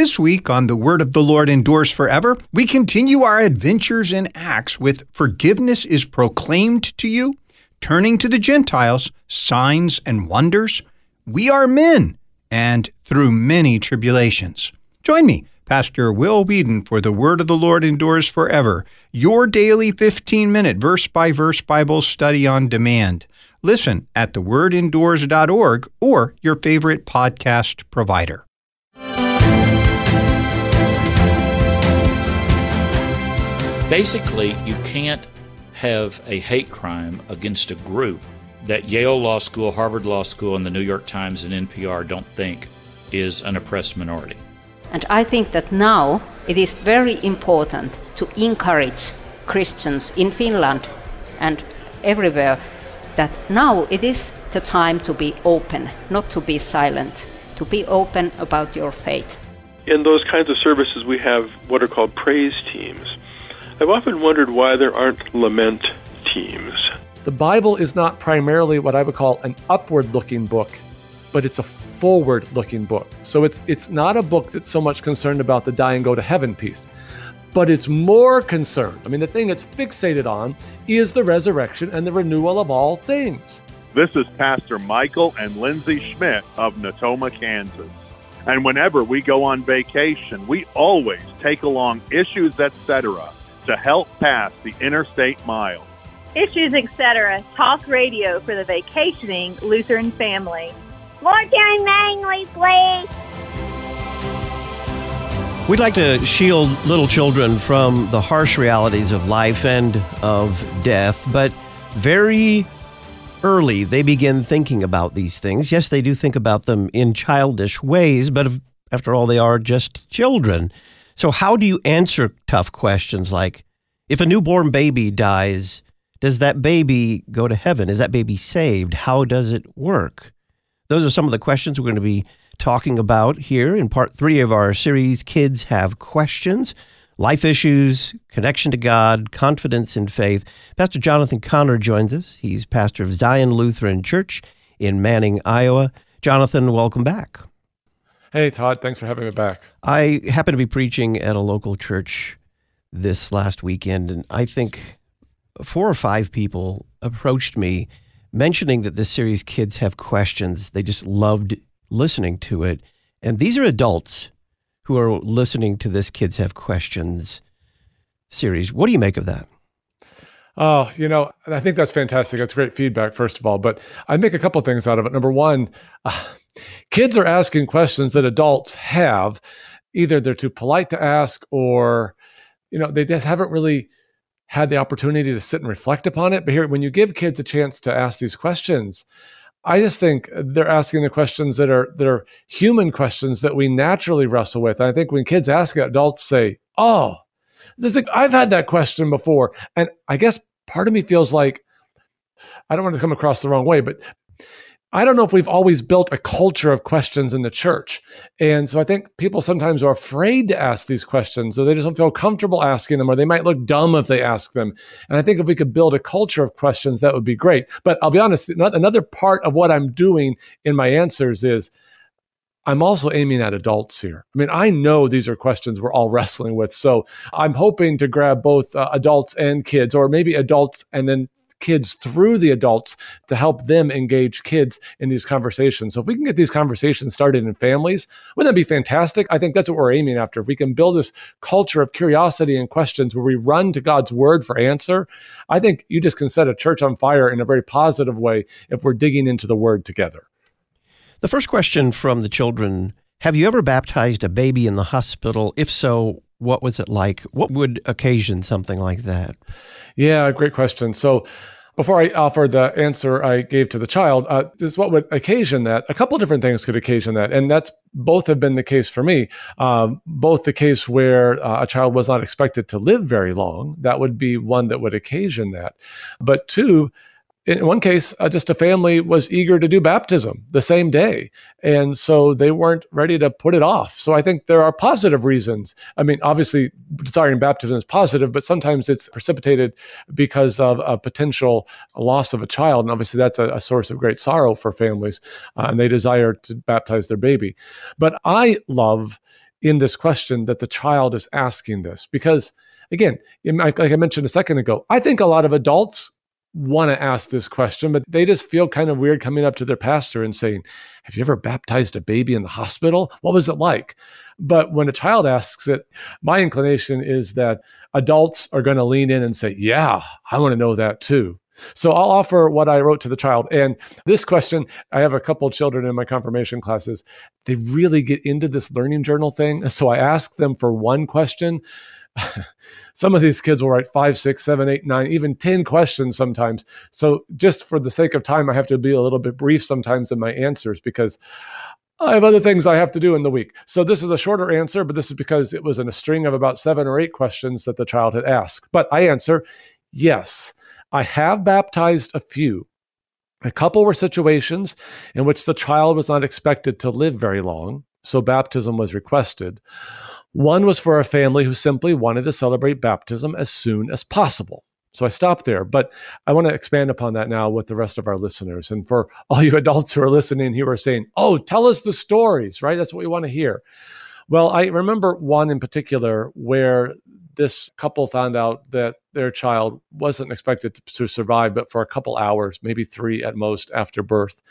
This week on The Word of the Lord Endures Forever, we continue our adventures in Acts with Forgiveness is Proclaimed to You, Turning to the Gentiles, Signs and Wonders, We Are Men, and Through Many Tribulations. Join me, Pastor Will Weedon, for The Word of the Lord Endures Forever, your daily 15 minute verse by verse Bible study on demand. Listen at thewordendures.org or your favorite podcast provider. Basically, you can't have a hate crime against a group that Yale Law School, Harvard Law School, and the New York Times and NPR don't think is an oppressed minority. And I think that now it is very important to encourage Christians in Finland and everywhere that now it is the time to be open, not to be silent, to be open about your faith. In those kinds of services, we have what are called praise teams. I've often wondered why there aren't lament teams. The Bible is not primarily what I would call an upward looking book, but it's a forward looking book. So it's it's not a book that's so much concerned about the die and go to heaven piece, but it's more concerned. I mean, the thing it's fixated on is the resurrection and the renewal of all things. This is Pastor Michael and Lindsay Schmidt of Natoma, Kansas. And whenever we go on vacation, we always take along issues, etc to help pass the interstate mile. Issues, etc. Talk radio for the vacationing Lutheran family. More Karen Mangley, please. We'd like to shield little children from the harsh realities of life and of death, but very early they begin thinking about these things. Yes, they do think about them in childish ways, but after all, they are just children. So, how do you answer tough questions like if a newborn baby dies, does that baby go to heaven? Is that baby saved? How does it work? Those are some of the questions we're going to be talking about here in part three of our series Kids Have Questions Life Issues, Connection to God, Confidence in Faith. Pastor Jonathan Conner joins us. He's pastor of Zion Lutheran Church in Manning, Iowa. Jonathan, welcome back. Hey, Todd. Thanks for having me back. I happen to be preaching at a local church this last weekend, and I think four or five people approached me mentioning that this series, Kids Have Questions, they just loved listening to it. And these are adults who are listening to this Kids Have Questions series. What do you make of that? Oh, you know, I think that's fantastic. That's great feedback, first of all. But I make a couple things out of it. Number one, uh, kids are asking questions that adults have. Either they're too polite to ask, or you know, they just haven't really had the opportunity to sit and reflect upon it. But here, when you give kids a chance to ask these questions, I just think they're asking the questions that are that are human questions that we naturally wrestle with. And I think when kids ask it, adults say, "Oh, this is, I've had that question before," and I guess part of me feels like I don't want to come across the wrong way, but I don't know if we've always built a culture of questions in the church. And so I think people sometimes are afraid to ask these questions, or they just don't feel comfortable asking them, or they might look dumb if they ask them. And I think if we could build a culture of questions, that would be great. But I'll be honest, another part of what I'm doing in my answers is I'm also aiming at adults here. I mean, I know these are questions we're all wrestling with. So I'm hoping to grab both uh, adults and kids, or maybe adults and then kids through the adults to help them engage kids in these conversations. So if we can get these conversations started in families, wouldn't that be fantastic? I think that's what we're aiming after. If we can build this culture of curiosity and questions where we run to God's word for answer, I think you just can set a church on fire in a very positive way if we're digging into the word together. The first question from the children Have you ever baptized a baby in the hospital? If so, what was it like? What would occasion something like that? Yeah, great question. So, before I offer the answer I gave to the child, uh, is what would occasion that. A couple different things could occasion that, and that's both have been the case for me. Um, both the case where uh, a child was not expected to live very long, that would be one that would occasion that. But two, in one case, uh, just a family was eager to do baptism the same day. And so they weren't ready to put it off. So I think there are positive reasons. I mean, obviously, desiring baptism is positive, but sometimes it's precipitated because of a potential loss of a child. And obviously, that's a, a source of great sorrow for families. Uh, and they desire to baptize their baby. But I love in this question that the child is asking this because again like i mentioned a second ago i think a lot of adults want to ask this question but they just feel kind of weird coming up to their pastor and saying have you ever baptized a baby in the hospital what was it like but when a child asks it my inclination is that adults are going to lean in and say yeah i want to know that too so I'll offer what I wrote to the child. And this question, I have a couple children in my confirmation classes. They really get into this learning journal thing. So I ask them for one question. Some of these kids will write five, six, seven, eight, nine, even 10 questions sometimes. So just for the sake of time, I have to be a little bit brief sometimes in my answers because I have other things I have to do in the week. So this is a shorter answer, but this is because it was in a string of about seven or eight questions that the child had asked. But I answer yes. I have baptized a few. A couple were situations in which the child was not expected to live very long, so baptism was requested. One was for a family who simply wanted to celebrate baptism as soon as possible. So I stopped there, but I want to expand upon that now with the rest of our listeners. And for all you adults who are listening who are saying, oh, tell us the stories, right? That's what we want to hear. Well, I remember one in particular where this couple found out that their child wasn't expected to, survive, but for a couple hours, maybe three at most after birth.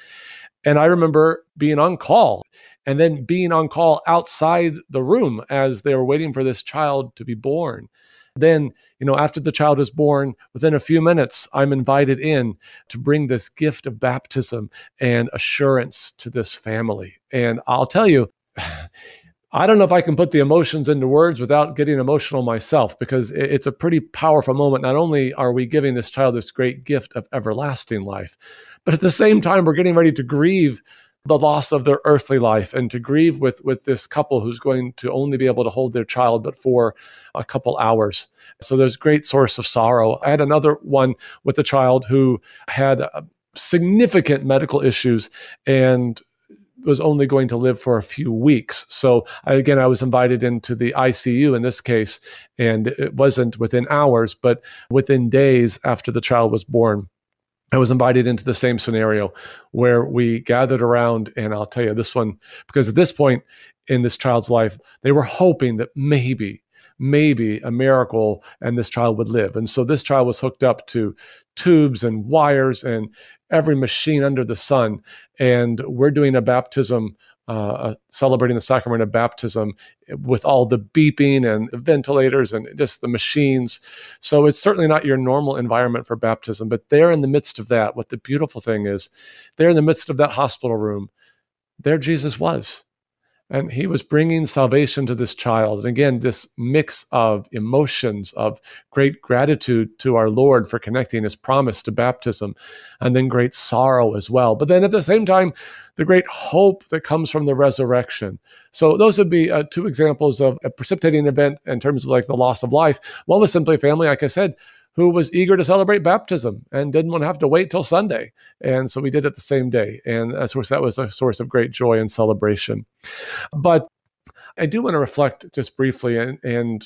And I remember being on call and then being on call outside the room as they were waiting for this child to be born. Then, you know, after the child is born, within a few minutes, I'm invited in to bring this gift of baptism and assurance to this family. And I'll tell you, I don't know if I can put the emotions into words without getting emotional myself because it's a pretty powerful moment. Not only are we giving this child this great gift of everlasting life, but at the same time, we're getting ready to grieve the loss of their earthly life and to grieve with with this couple who's going to only be able to hold their child but for a couple hours so there's great source of sorrow i had another one with a child who had uh, significant medical issues and was only going to live for a few weeks. So again, I was invited into the ICU in this case, and it wasn't within hours, but within days after the child was born. I was invited into the same scenario where we gathered around, and I'll tell you this one, because at this point in this child's life, they were hoping that maybe, maybe a miracle and this child would live. And so this child was hooked up to tubes and wires and every machine under the sun. And we're doing a baptism, uh, uh, celebrating the sacrament of baptism with all the beeping and the ventilators and just the machines. So it's certainly not your normal environment for baptism. But there in the midst of that, what the beautiful thing is, there in the midst of that hospital room, there Jesus was and he was bringing salvation to this child. And again, this mix of emotions of great gratitude to our Lord for connecting his promise to baptism, and then great sorrow as well. But then at the same time, the great hope that comes from the resurrection. So those would be uh, two examples of a precipitating event in terms of like the loss of life. One was simply family, like I said, who was eager to celebrate baptism and didn't want to have to wait till Sunday. And so we did it the same day. And of course, that was a source of great joy and celebration. But I do want to reflect just briefly and, and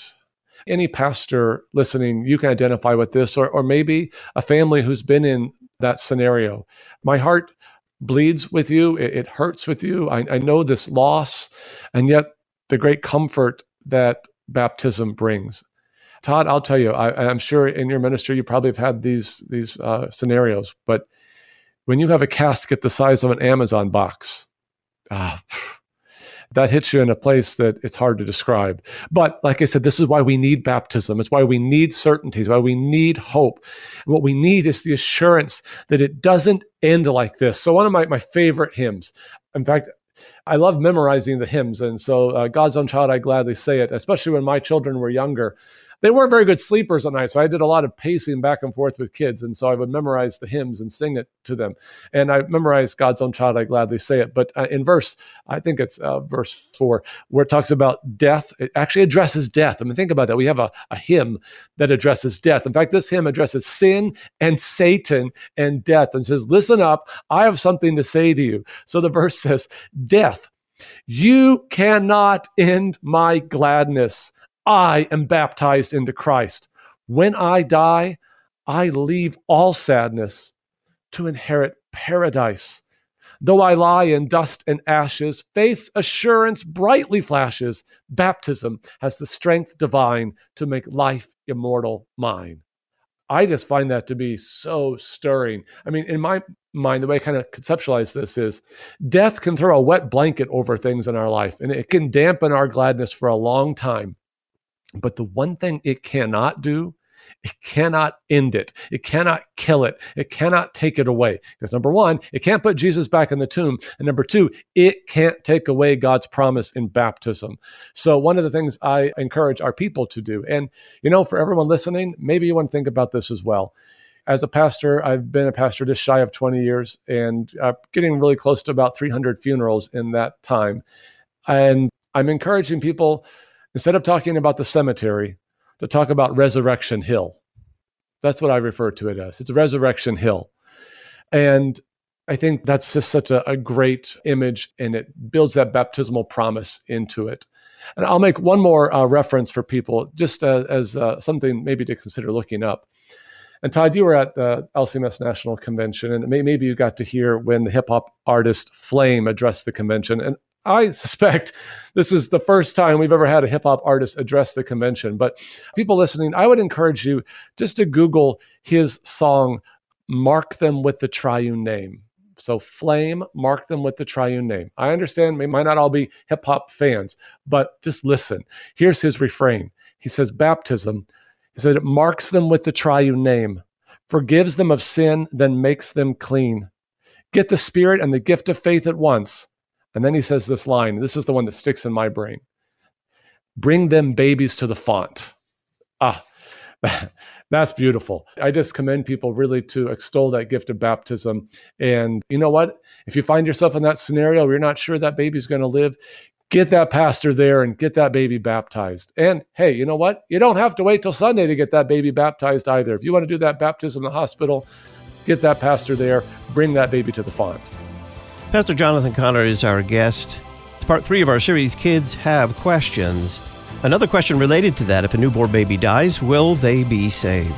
any pastor listening, you can identify with this, or, or maybe a family who's been in that scenario. My heart bleeds with you, it, it hurts with you. I, I know this loss, and yet the great comfort that baptism brings. Todd, I'll tell you, I, am sure in your ministry you probably have had these these uh, scenarios, but when you have a casket the size of an Amazon box, uh, that hits you in a place that it's hard to describe. But like I said, this is why we need baptism. It's why we need certainty. It's why we need hope. And what we need is the assurance that it doesn't end like this. So one of my, my favorite hymns, in fact, I love memorizing the hymns. And so, uh, God's own child, I gladly say it, especially when my children were younger they weren't very good sleepers at night. So I did a lot of pacing back and forth with kids. And so I would memorize the hymns and sing it to them. And I memorized God's own child, I gladly say it. But uh, in verse, I think it's uh, verse four, where it talks about death, it actually addresses death. I mean, think about that. We have a, a hymn that addresses death. In fact, this hymn addresses sin and Satan and death and says, Listen up, I have something to say to you. So the verse says, Death, you cannot end my gladness. I am baptized into Christ. When I die, I leave all sadness to inherit paradise. Though I lie in dust and ashes, faith's assurance brightly flashes. Baptism has the strength divine to make life immortal mine. I just find that to be so stirring. I mean, in my mind, the way I kind of conceptualize this is death can throw a wet blanket over things in our life and it can dampen our gladness for a long time. But the one thing it cannot do it cannot end it. It cannot kill it. It cannot take it away. Because number one, it can't put Jesus back in the tomb. And number two, it can't take away God's promise in baptism. So, one of the things I encourage our people to do, and you know, for everyone listening, maybe you want to think about this as well. As a pastor, I've been a pastor just shy of 20 years and uh, getting really close to about 300 funerals in that time. And I'm encouraging people, instead of talking about the cemetery, to talk about Resurrection Hill. That's what I refer to it as. It's Resurrection Hill. And I think that's just such a, a, great image and it builds that baptismal promise into it. And I'll make one more uh, reference for people just uh, as uh, something maybe to consider looking up. And Todd, you were at the LCMS National Convention, and maybe you got to hear when the hip hop artist Flame addressed the convention. And I suspect this is the first time we've ever had a hip hop artist address the convention. But people listening, I would encourage you just to Google his song, Mark Them with the Triune Name. So, Flame, mark them with the triune name. I understand we might not all be hip hop fans, but just listen. Here's his refrain He says, Baptism, he said, it marks them with the triune name, forgives them of sin, then makes them clean. Get the Spirit and the gift of faith at once and then he says this line this is the one that sticks in my brain bring them babies to the font. Ah, that's beautiful. I just commend people really to extol that gift of baptism. And you know what? If you find yourself in that scenario where you're not sure that baby's going to live, get that pastor there and get that baby baptized. And hey, you know what? You don't have to wait till Sunday to get that baby baptized either. If you want to do that baptism in the hospital, get that pastor there, bring that baby to the font. Pastor Jonathan Conner is our guest. It's part three of our series, Kids Have Questions. Another question related to that if a newborn baby dies, will they be saved?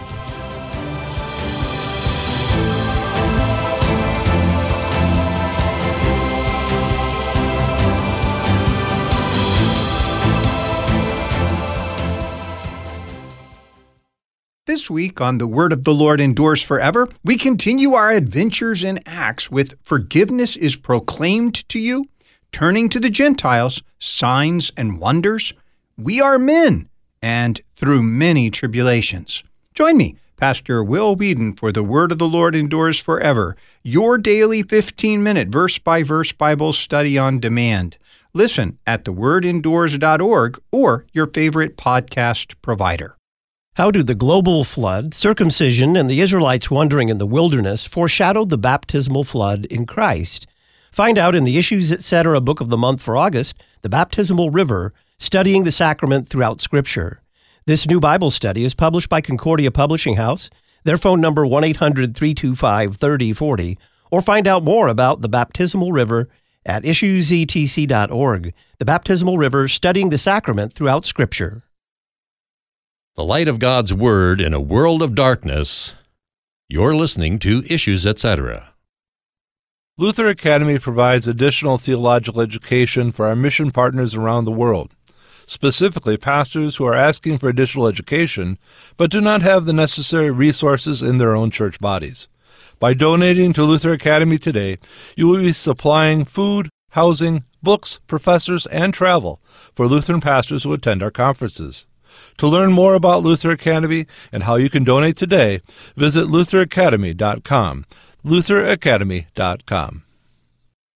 This week on The Word of the Lord Endures Forever, we continue our adventures in Acts with Forgiveness is Proclaimed to You, Turning to the Gentiles, Signs and Wonders, We Are Men, and Through Many Tribulations. Join me, Pastor Will Weedon, for The Word of the Lord Endures Forever, your daily 15 minute verse by verse Bible study on demand. Listen at thewordendures.org or your favorite podcast provider. How do the global flood, circumcision, and the Israelites wandering in the wilderness foreshadow the baptismal flood in Christ? Find out in the Issues Etc. book of the month for August, The Baptismal River, Studying the Sacrament Throughout Scripture. This new Bible study is published by Concordia Publishing House. Their phone number 1-800-325-3040 or find out more about the baptismal river at issuesetc.org. The baptismal river studying the sacrament throughout scripture the light of God's Word in a world of darkness. You're listening to Issues, etc. Luther Academy provides additional theological education for our mission partners around the world, specifically pastors who are asking for additional education but do not have the necessary resources in their own church bodies. By donating to Luther Academy today, you will be supplying food, housing, books, professors, and travel for Lutheran pastors who attend our conferences. To learn more about Luther Academy and how you can donate today, visit lutheracademy.com. lutheracademy.com.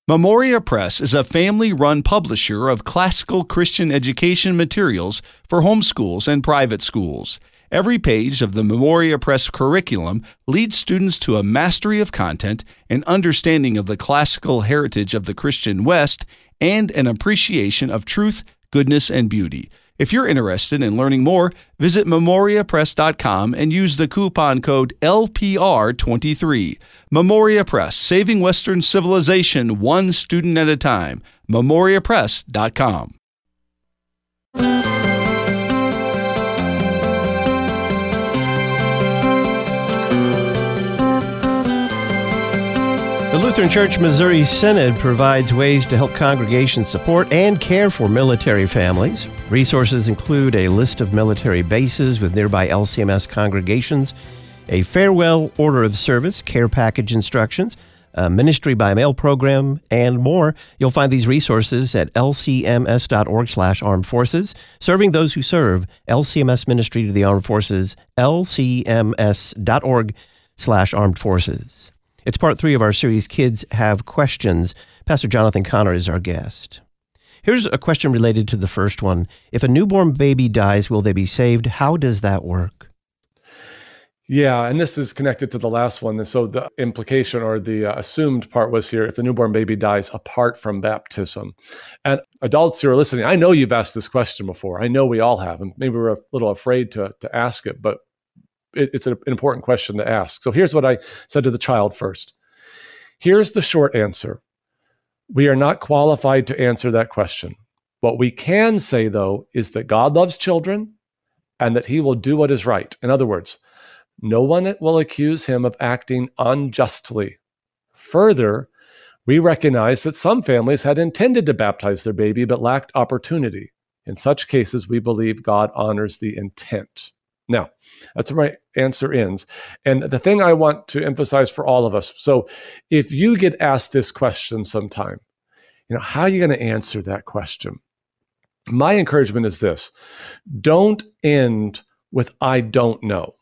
Memoria Press is a family run publisher of classical Christian education materials for homeschools and private schools. Every page of the Memoria Press curriculum leads students to a mastery of content, an understanding of the classical heritage of the Christian West, and an appreciation of truth, goodness, and beauty. If you're interested in learning more, visit memoriapress.com and use the coupon code LPR23. Memoria Press, saving Western civilization one student at a time. memoriapress.com. The Lutheran Church Missouri Synod provides ways to help congregations support and care for military families. Resources include a list of military bases with nearby LCMS congregations, a farewell order of service, care package instructions, a ministry by mail program, and more. You'll find these resources at lcms.org/armed forces. Serving those who serve, LCMS Ministry to the Armed Forces, lcms.org/armed forces. It's part three of our series, Kids Have Questions. Pastor Jonathan Conner is our guest. Here's a question related to the first one. If a newborn baby dies, will they be saved? How does that work? Yeah, and this is connected to the last one. So the implication or the uh, assumed part was here if the newborn baby dies apart from baptism. And adults who are listening, I know you've asked this question before. I know we all have, and maybe we're a little afraid to, to ask it, but it, it's an important question to ask. So here's what I said to the child first. Here's the short answer we are not qualified to answer that question. What we can say, though, is that God loves children and that he will do what is right. In other words, no one will accuse him of acting unjustly. Further, we recognize that some families had intended to baptize their baby but lacked opportunity. In such cases, we believe God honors the intent. Now, that's where my answer ends. And the thing I want to emphasize for all of us so if you get asked this question sometime, you know, how are you going to answer that question? My encouragement is this don't end with, I don't know,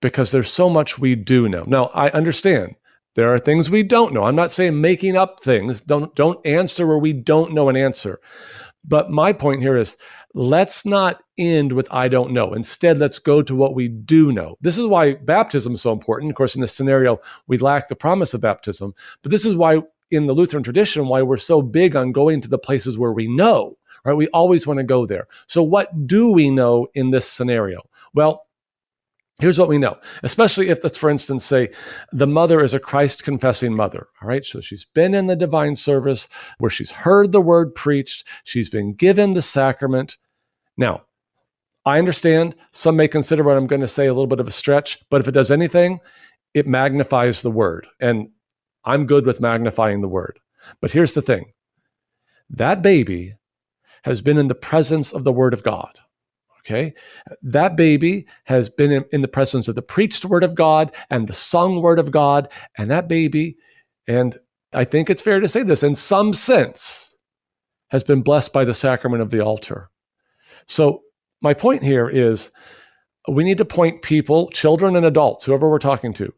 because there's so much we do know. Now, I understand there are things we don't know. I'm not saying making up things. Don't, don't answer where we don't know an answer. But my point here is let's not end with I don't know. Instead, let's go to what we do know. This is why baptism is so important. Of course, in this scenario, we lack the promise of baptism. But this is why, in the Lutheran tradition, why we're so big on going to the places where we know, right? We always want to go there. So, what do we know in this scenario? Well, Here's what we know, especially if let's, for instance, say the mother is a Christ confessing mother. All right. So she's been in the divine service where she's heard the word preached, she's been given the sacrament. Now, I understand some may consider what I'm going to say a little bit of a stretch, but if it does anything, it magnifies the word. And I'm good with magnifying the word. But here's the thing that baby has been in the presence of the word of God. Okay. That baby has been in, in, the presence of the preached word of God and the sung word of God. And that baby, and I think it's fair to say this in some sense, has been blessed by the sacrament of the altar. So, my point here is we need to point people, children and adults, whoever we're talking to,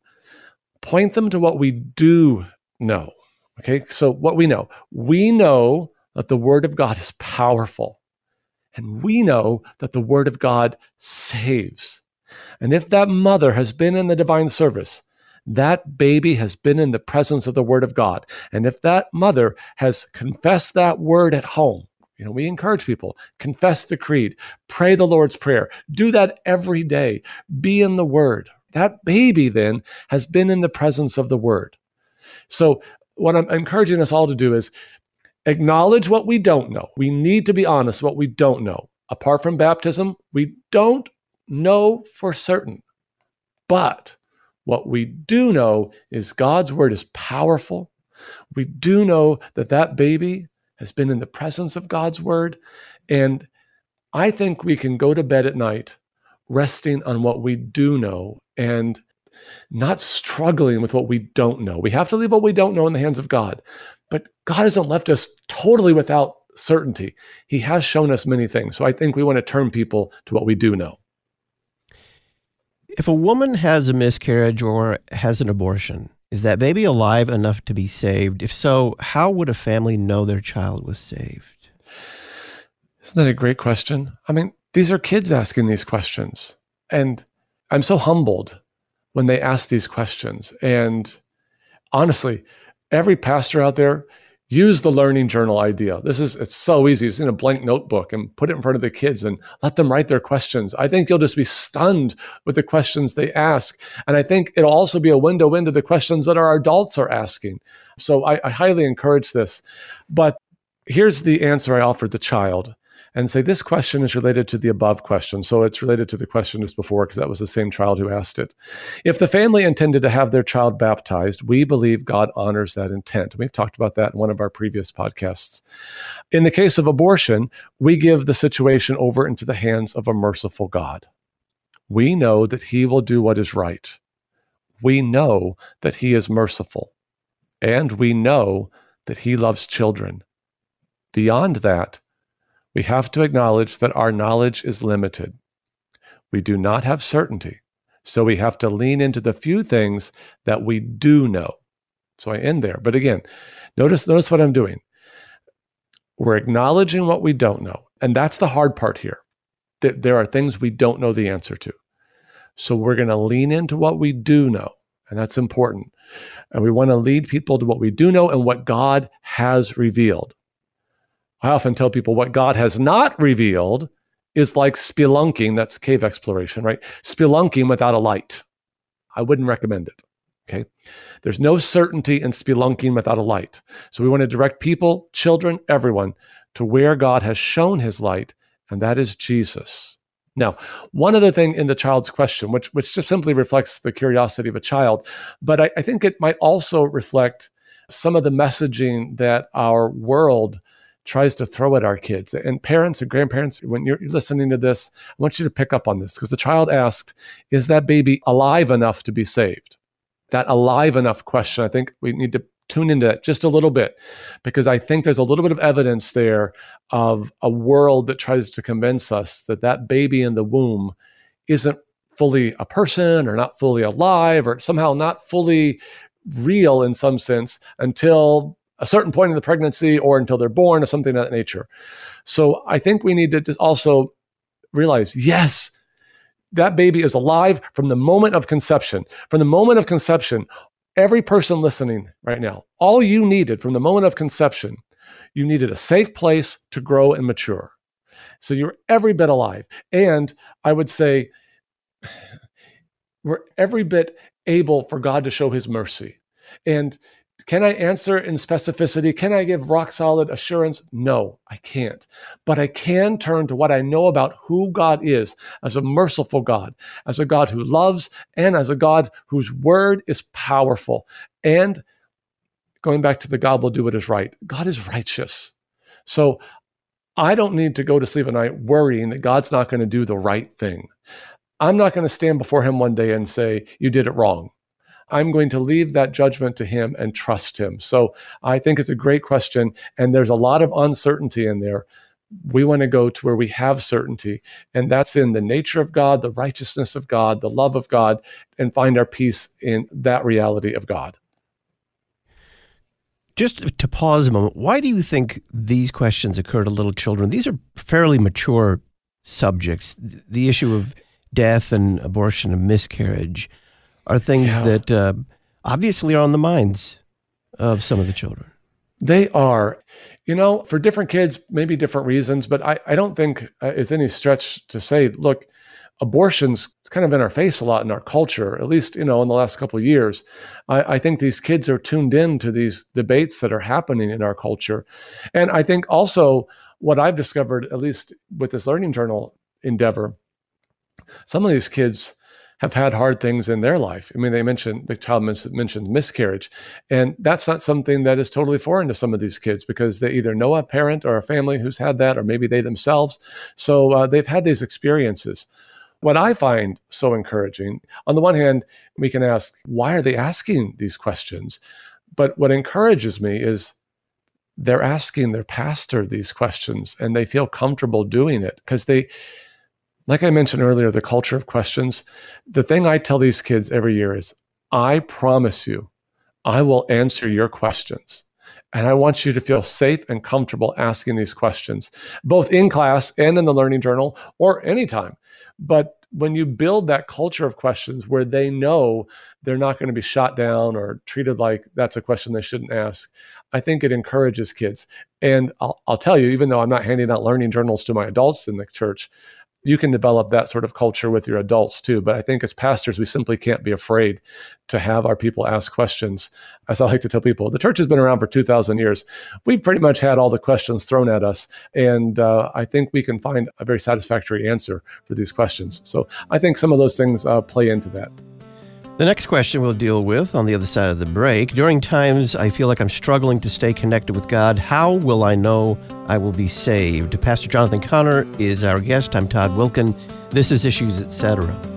point them to what we do know. Okay. So, what we know, we know that the word of God is powerful. And we know that the Word of God saves. And if that mother has been in the divine service, that baby has been in the presence of the Word of God. And if that mother has confessed that word at home, you know, we encourage people confess the creed, pray the Lord's Prayer, do that every day, be in the Word. That baby then has been in the presence of the Word. So, what I'm encouraging us all to do is acknowledge what we don't know. We need to be honest what we don't know. Apart from baptism, we don't know for certain. But what we do know is God's word is powerful. We do know that that baby has been in the presence of God's word. And I think we can go to bed at night resting on what we do know and not struggling with what we don't know. We have to leave what we don't know in the hands of God. But God hasn't left us totally without certainty. He has shown us many things. So I think we want to turn people to what we do know. If a woman has a miscarriage or has an abortion, is that baby alive enough to be saved? If so, how would a family know their child was saved? Isn't that a great question? I mean, these are kids asking these questions. And I'm so humbled when they ask these questions. And honestly, every pastor out there, use the learning journal idea. This is it's so easy. It's in a blank notebook and put it in front of the kids and let them write their questions. I think you'll just be stunned with the questions they ask. And I think it'll also be a window into the questions that our adults are asking. So I, I highly encourage this. But here's the answer I offered the child. And say, This question is related to the above question. So it's related to the question just before, because that was the same child who asked it. If the family intended to have their child baptized, we believe God honors that intent. We've talked about that in one of our previous podcasts. In the case of abortion, we give the situation over into the hands of a merciful God. We know that He will do what is right. We know that He is merciful. And we know that He loves children. Beyond that, we have to acknowledge that our knowledge is limited. We do not have certainty. So we have to lean into the few things that we do know. So I end there. But again, notice, notice what I'm doing. We're acknowledging what we don't know. And that's the hard part here. That there are things we don't know the answer to. So we're going to lean into what we do know. And that's important. And we want to lead people to what we do know and what God has revealed. I often tell people what God has not revealed is like spelunking, that's cave exploration, right? Spelunking without a light. I wouldn't recommend it. Okay. There's no certainty in spelunking without a light. So we want to direct people, children, everyone to where God has shown his light, and that is Jesus. Now, one other thing in the child's question, which, which just simply reflects the curiosity of a child, but I, I think it might also reflect some of the messaging that our world tries to throw at our kids. And parents and grandparents, when you're listening to this, I want you to pick up on this because the child asked, Is that baby alive enough to be saved? That alive enough question, I think we need to tune into that just a little bit because I think there's a little bit of evidence there of a world that tries to convince us that that baby in the womb isn't fully a person or not fully alive or somehow not fully real in some sense until a certain point in the pregnancy or until they're born or something of that nature. So I think we need to just also realize yes, that baby is alive from the moment of conception. From the moment of conception, every person listening right now, all you needed from the moment of conception, you needed a safe place to grow and mature. So you're every bit alive. And I would say, we're every bit able for God to show his mercy. And can I answer in specificity? Can I give rock solid assurance? No, I can't. But I can turn to what I know about who God is as a merciful God, as a God who loves, and as a God whose word is powerful. And going back to the God will do what is right, God is righteous. So I don't need to go to sleep at night worrying that God's not going to do the right thing. I'm not going to stand before him one day and say, You did it wrong. I'm going to leave that judgment to him and trust him. So I think it's a great question. And there's a lot of uncertainty in there. We want to go to where we have certainty, and that's in the nature of God, the righteousness of God, the love of God, and find our peace in that reality of God. Just to pause a moment, why do you think these questions occur to little children? These are fairly mature subjects. The issue of death and abortion and miscarriage are things yeah. that uh, obviously are on the minds of some of the children. They are, you know, for different kids, maybe different reasons, but I, I don't think uh, it's any stretch to say, look, abortion's kind of in our face a lot in our culture, at least, you know, in the last couple of years. I, I think these kids are tuned in to these debates that are happening in our culture. And I think also what I've discovered, at least with this Learning Journal endeavor, some of these kids have had hard things in their life. I mean, they mentioned the child mentioned miscarriage, and that's not something that is totally foreign to some of these kids because they either know a parent or a family who's had that, or maybe they themselves. So uh, they've had these experiences. What I find so encouraging, on the one hand, we can ask, why are they asking these questions? But what encourages me is they're asking their pastor these questions and they feel comfortable doing it because they like I mentioned earlier, the culture of questions. The thing I tell these kids every year is I promise you, I will answer your questions. And I want you to feel safe and comfortable asking these questions, both in class and in the learning journal or anytime. But when you build that culture of questions where they know they're not going to be shot down or treated like that's a question they shouldn't ask, I think it encourages kids. And I'll, I'll tell you, even though I'm not handing out learning journals to my adults in the church, you can develop that sort of culture with your adults too. But I think as pastors, we simply can't be afraid to have our people ask questions. As I like to tell people, the church has been around for 2,000 years. We've pretty much had all the questions thrown at us. And uh, I think we can find a very satisfactory answer for these questions. So I think some of those things uh, play into that. The next question we'll deal with on the other side of the break. During times I feel like I'm struggling to stay connected with God, how will I know I will be saved? Pastor Jonathan Conner is our guest. I'm Todd Wilken. This is Issues, etc.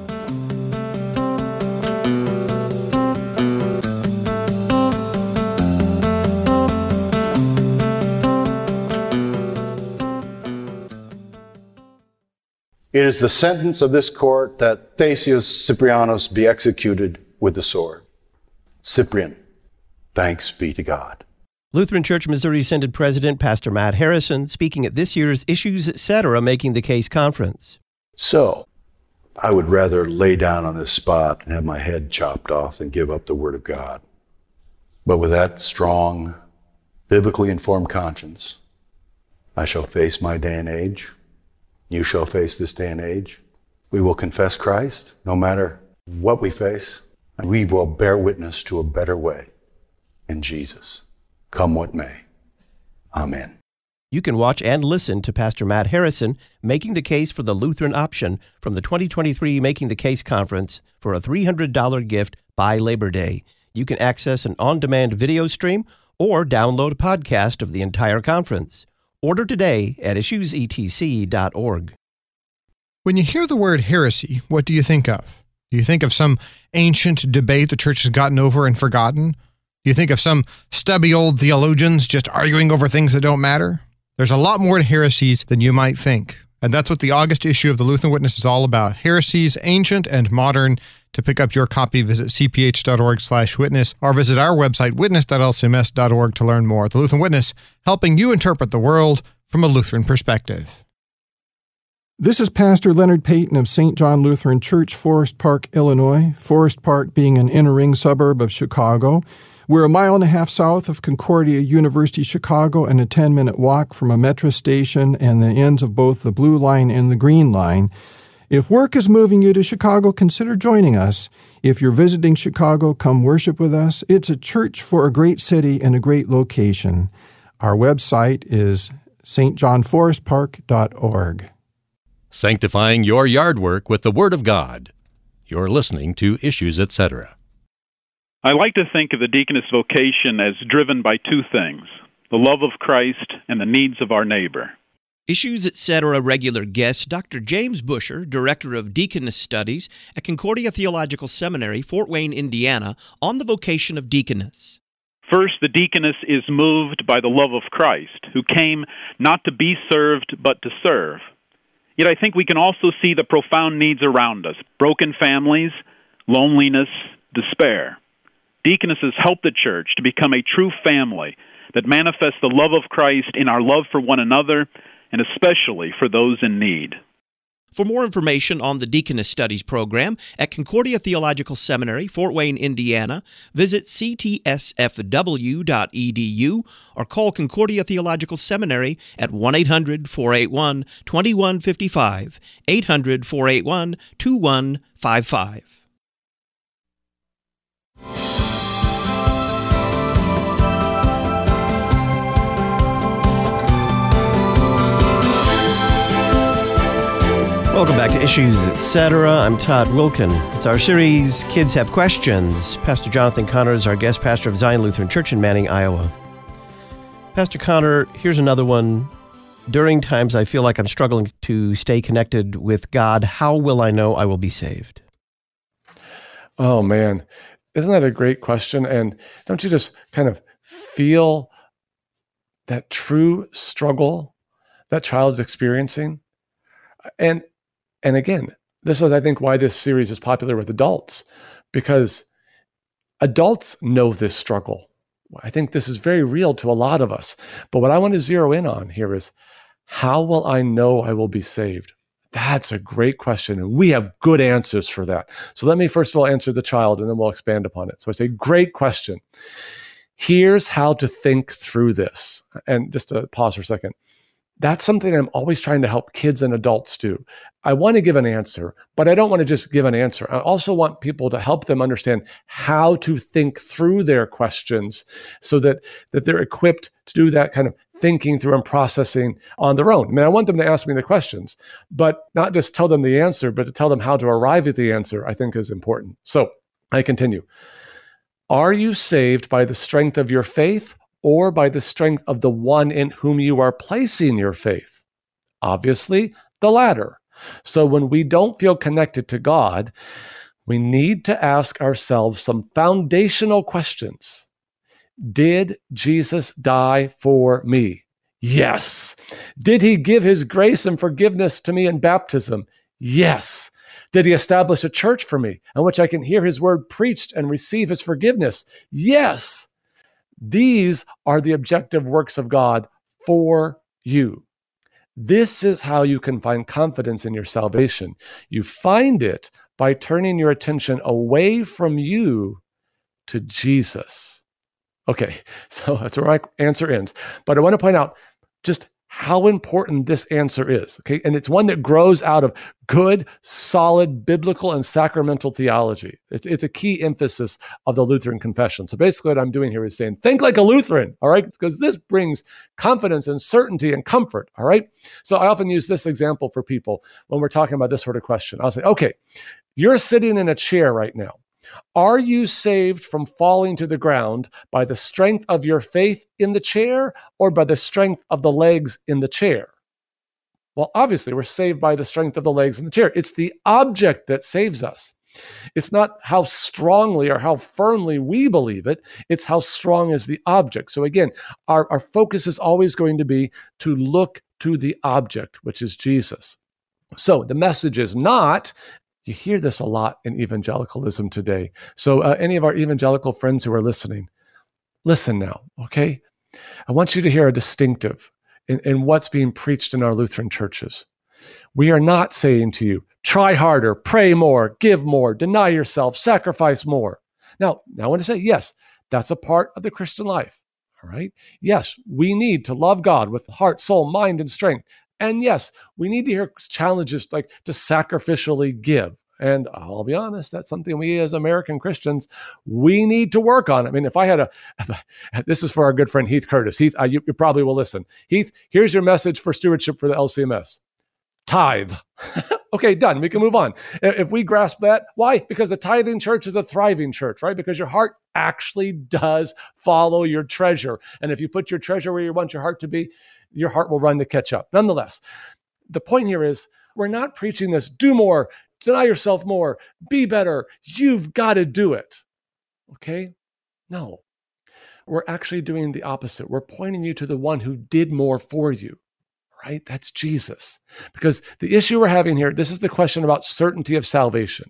It is the sentence of this court that Thascius Cyprianus be executed with the sword. Cyprian, thanks be to God. Lutheran Church Missouri Synod President Pastor Matt Harrison speaking at this year's Issues Etc. Making the Case conference. So, I would rather lay down on this spot and have my head chopped off than give up the Word of God. But with that strong, biblically informed conscience, I shall face my day and age you shall face this day and age. We will confess Christ no matter what we face, and we will bear witness to a better way in Jesus, come what may. Amen. You can watch and listen to Pastor Matt Harrison making the case for the Lutheran option from the 2023 Making the Case conference for a $300 gift by Labor Day. You can access an on demand video stream or download a podcast of the entire conference. Order today at issuesetc.org. When you hear the word heresy, what do you think of? Do you think of some ancient debate the church has gotten over and forgotten? Do you think of some stubby old theologians just arguing over things that don't matter? There's a lot more to heresies than you might think. And that's what the August issue of the Lutheran Witness is all about. Heresies, ancient and modern. To pick up your copy, visit cph.org slash witness or visit our website, witness.lcms.org to learn more. The Lutheran Witness, helping you interpret the world from a Lutheran perspective. This is Pastor Leonard Payton of St. John Lutheran Church, Forest Park, Illinois. Forest Park being an inner ring suburb of Chicago. We're a mile and a half south of Concordia University, Chicago, and a 10 minute walk from a metro station and the ends of both the Blue Line and the Green Line. If work is moving you to Chicago, consider joining us. If you're visiting Chicago, come worship with us. It's a church for a great city and a great location. Our website is stjohnforestpark.org. Sanctifying your yard work with the Word of God. You're listening to Issues, etc. I like to think of the deaconess vocation as driven by two things the love of Christ and the needs of our neighbor. Issues Etc. A regular guest Dr. James Bushur, Director of Deaconess Studies at Concordia Theological Seminary, Fort Wayne, Indiana, on the vocation of deaconess. First, the deaconess is moved by the love of Christ, who came not to be served, but to serve. Yet I think we can also see the profound needs around us broken families, loneliness, despair. Deaconesses help the church to become a true family that manifests the love of Christ in our love for one another and especially for those in need. For more information on the Deaconess Studies program at Concordia Theological Seminary, Fort Wayne, Indiana, visit ctsfw.edu or call Concordia Theological Seminary at 1 800 481 2155, 800 481 2155. Welcome back to Issues, Etc. I'm Todd Wilken. It's our series, Kids Have Questions. Pastor Jonathan Conner is our guest pastor of Zion Lutheran Church in Manning, Iowa. Pastor Conner, here's another one. During times I feel like I'm struggling to stay connected with God, how will I know I will be saved? Oh, man. Isn't that a great question? And don't you just kind of feel that true struggle that child's experiencing? And and again, this is, I think, why this series is popular with adults, because adults know this struggle. I think this is very real to a lot of us. But what I want to zero in on here is how will I know I will be saved? That's a great question. And we have good answers for that. So let me first of all answer the child and then we'll expand upon it. So I say, great question. Here's how to think through this. And just to pause for a second That's something I'm always trying to help kids and adults do. I want to give an answer, but I don't want to just give an answer. I also want people to help them understand how to think through their questions so that, that they're equipped to do that kind of thinking through and processing on their own. I mean, I want them to ask me the questions, but not just tell them the answer, but to tell them how to arrive at the answer, I think is important. So I continue. Are you saved by the strength of your faith or by the strength of the one in whom you are placing your faith? Obviously, the latter. So when we don't feel connected to God, we need to ask ourselves some foundational questions. Did Jesus die for me? Yes. Did he give his grace and forgiveness to me in baptism? Yes. Did he establish a church for me in which I can hear his word preached and receive his forgiveness? Yes. These are the objective works of God for you. This is how you can find confidence in your salvation. You find it by turning your attention away from you to Jesus. Okay, so that's where my answer ends. But I want to point out just how important this answer is. Okay. And it's one that grows out of good, solid biblical and sacramental theology. It's, it's a key emphasis of the Lutheran confession. So basically, what I'm doing here is saying, think like a Lutheran. All right. Because this brings confidence and certainty and comfort. All right. So I often use this example for people when we're talking about this sort of question. I'll say, okay, you're sitting in a chair right now. Are you saved from falling to the ground by the strength of your faith in the chair or by the strength of the legs in the chair? Well, obviously, we're saved by the strength of the legs in the chair. It's the object that saves us. It's not how strongly or how firmly we believe it, it's how strong is the object. So, again, our, our focus is always going to be to look to the object, which is Jesus. So, the message is not you hear this a lot in evangelicalism today. So, uh, any of our evangelical friends who are listening, listen now, okay? I want you to hear a distinctive in, in what's being preached in our Lutheran churches. We are not saying to you, try harder, pray more, give more, deny yourself, sacrifice more. Now, now I want to say, yes, that's a part of the Christian life. All right. Yes, we need to love God with heart, soul, mind, and strength. And yes, we need to hear challenges like to sacrificially give. And I'll be honest, that's something we as American Christians, we need to work on. I mean, if I had a, this is for our good friend Heath Curtis. Heath, uh, you, you probably will listen. Heath, here's your message for stewardship for the LCMS tithe. okay, done. We can move on. If we grasp that, why? Because the tithing church is a thriving church, right? Because your heart actually does follow your treasure. And if you put your treasure where you want your heart to be, your heart will run to catch up. Nonetheless, the point here is we're not preaching this do more, deny yourself more, be better. You've got to do it. Okay? No. We're actually doing the opposite. We're pointing you to the one who did more for you, right? That's Jesus. Because the issue we're having here, this is the question about certainty of salvation.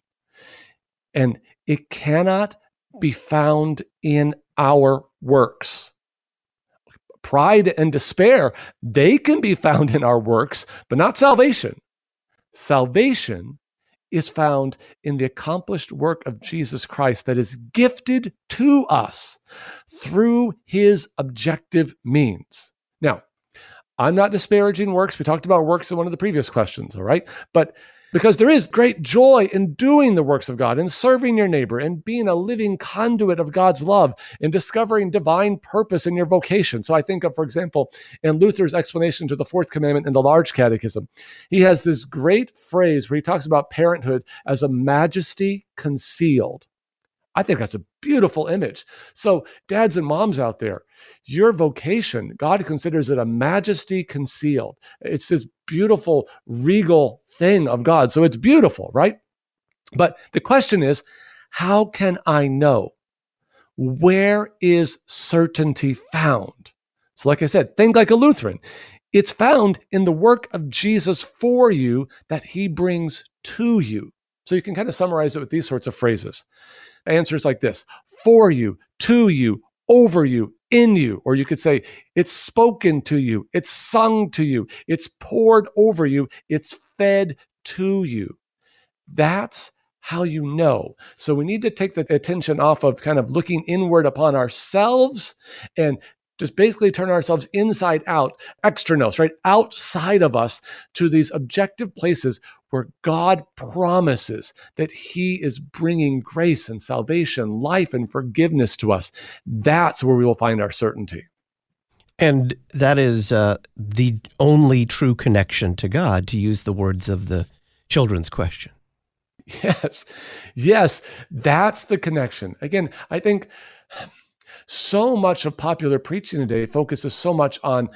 And it cannot be found in our works pride and despair, they can be found in our works, but not salvation. Salvation is found in the accomplished work of Jesus Christ that is gifted to us through his objective means. Now, I'm not disparaging works. We talked about works in one of the previous questions, all right? But because there is great joy in doing the works of God in serving your neighbor and being a living conduit of God's love in discovering divine purpose in your vocation. So I think of, for example, in Luther's explanation to the fourth commandment in the large catechism, he has this great phrase where he talks about parenthood as a majesty concealed. I think that's a beautiful image. So, dads and moms out there, your vocation, God considers it a majesty concealed. It's this beautiful, regal thing of God. So, it's beautiful, right? But the question is, how can I know? Where is certainty found? So, like I said, think like a Lutheran. It's found in the work of Jesus for you that he brings to you. So, you can kind of summarize it with these sorts of phrases answers like this for you, to you, over you, in you. Or you could say, it's spoken to you, it's sung to you, it's poured over you, it's fed to you. That's how you know. So we need to take the attention off of kind of looking inward upon ourselves and just basically turn ourselves inside out, extra nos, right? Outside of us to these objective places where God promises that He is bringing grace and salvation, life and forgiveness to us. That's where we will find our certainty. And that is uh, the only true connection to God, to use the words of the children's question. Yes, yes, that's the connection. Again, I think so much of popular preaching today focuses so much on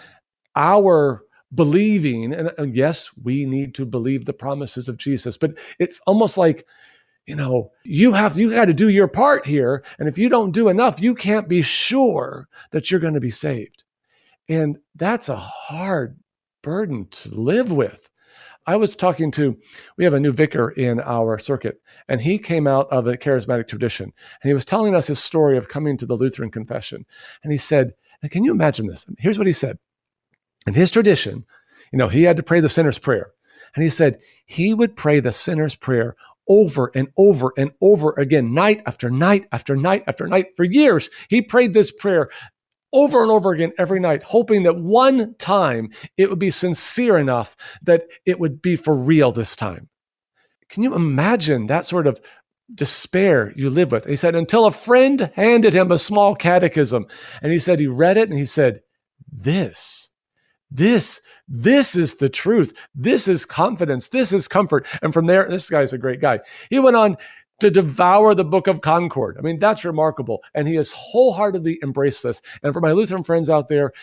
our believing. And yes, we need to believe the promises of Jesus, but it's almost like, you know, you have you got to do your part here. And if you don't do enough, you can't be sure that you're going to be saved. And that's a hard burden to live with. I was talking to, we have a new vicar in our circuit, and he came out of a charismatic tradition. And he was telling us his story of coming to the Lutheran confession. And he said, Can you imagine this? Here's what he said. In his tradition, you know, he had to pray the sinner's prayer. And he said he would pray the sinner's prayer over and over and over again, night after night after night after night for years. He prayed this prayer over and over again every night, hoping that one time it would be sincere enough that it would be for real this time. Can you imagine that sort of despair you live with? he said, until a friend handed him a small catechism. And he said, he read it and he said, This, this, this is the truth. This is confidence. This is comfort. And from there, this guy's a great guy. He went on to devour the Book of Concord. I mean, that's remarkable. And he has wholeheartedly embraced this. And for my Lutheran friends out there,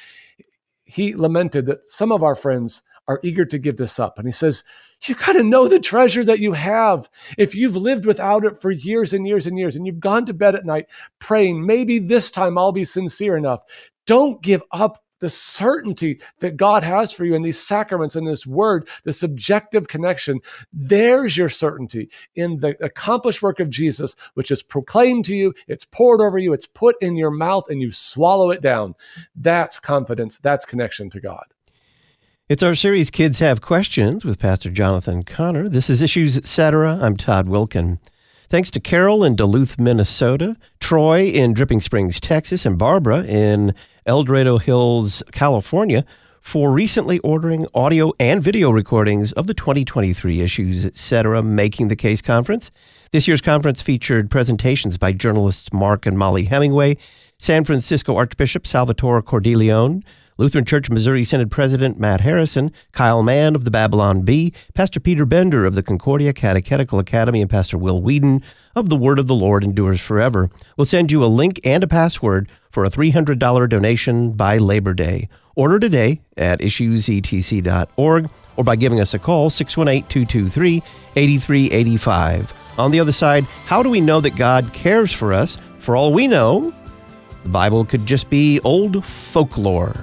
he lamented that some of our friends are eager to give this up. And he says, You got to know the treasure that you have. If you've lived without it for years and years and years, and you've gone to bed at night praying, maybe this time I'll be sincere enough. Don't give up the certainty that God has for you in these sacraments and this word, the subjective connection, there's your certainty in the accomplished work of Jesus, which is proclaimed to you, it's poured over you, it's put in your mouth, and you swallow it down. That's confidence, that's connection to God. It's our series Kids Have Questions with Pastor Jonathan Conner. This is Issues Etc. I'm Todd Wilken. Thanks to Carol in Duluth, Minnesota, Troy in Dripping Springs, Texas, and Barbara in El Dorado Hills, California, for recently ordering audio and video recordings of the 2023 issues, etc., Making the Case conference. This year's conference featured presentations by journalists Mark and Molly Hemingway, San Francisco Archbishop Salvatore Cordileone, Lutheran Church Missouri Synod President Matt Harrison, Kyle Mann of the Babylon Bee, Pastor Peter Bender of the Concordia Catechetical Academy, and Pastor Will Weedon of The Word of the Lord Endures Forever. We'll send you a link and a password for a $300 donation by Labor Day. Order today at issuesetc.org or by giving us a call 618 223 8385. On the other side, how do we know that God cares for us? For all we know, the Bible could just be old folklore.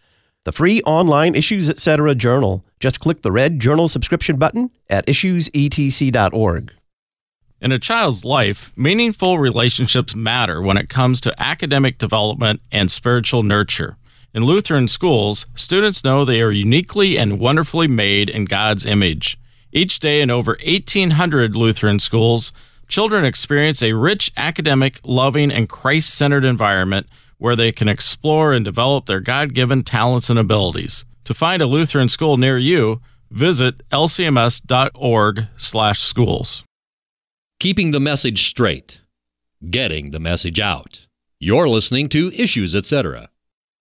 the free online Issues Etc. journal. Just click the red journal subscription button at issuesetc.org. In a child's life, meaningful relationships matter when it comes to academic development and spiritual nurture. In Lutheran schools, students know they are uniquely and wonderfully made in God's image. Each day in over 1,800 Lutheran schools, children experience a rich academic, loving, and Christ centered environment where they can explore and develop their God given talents and abilities. To find a Lutheran school near you, visit lcms.org/schools. Keeping the message straight, getting the message out. You're listening to Issues, etc.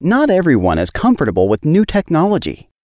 Not everyone is comfortable with new technology.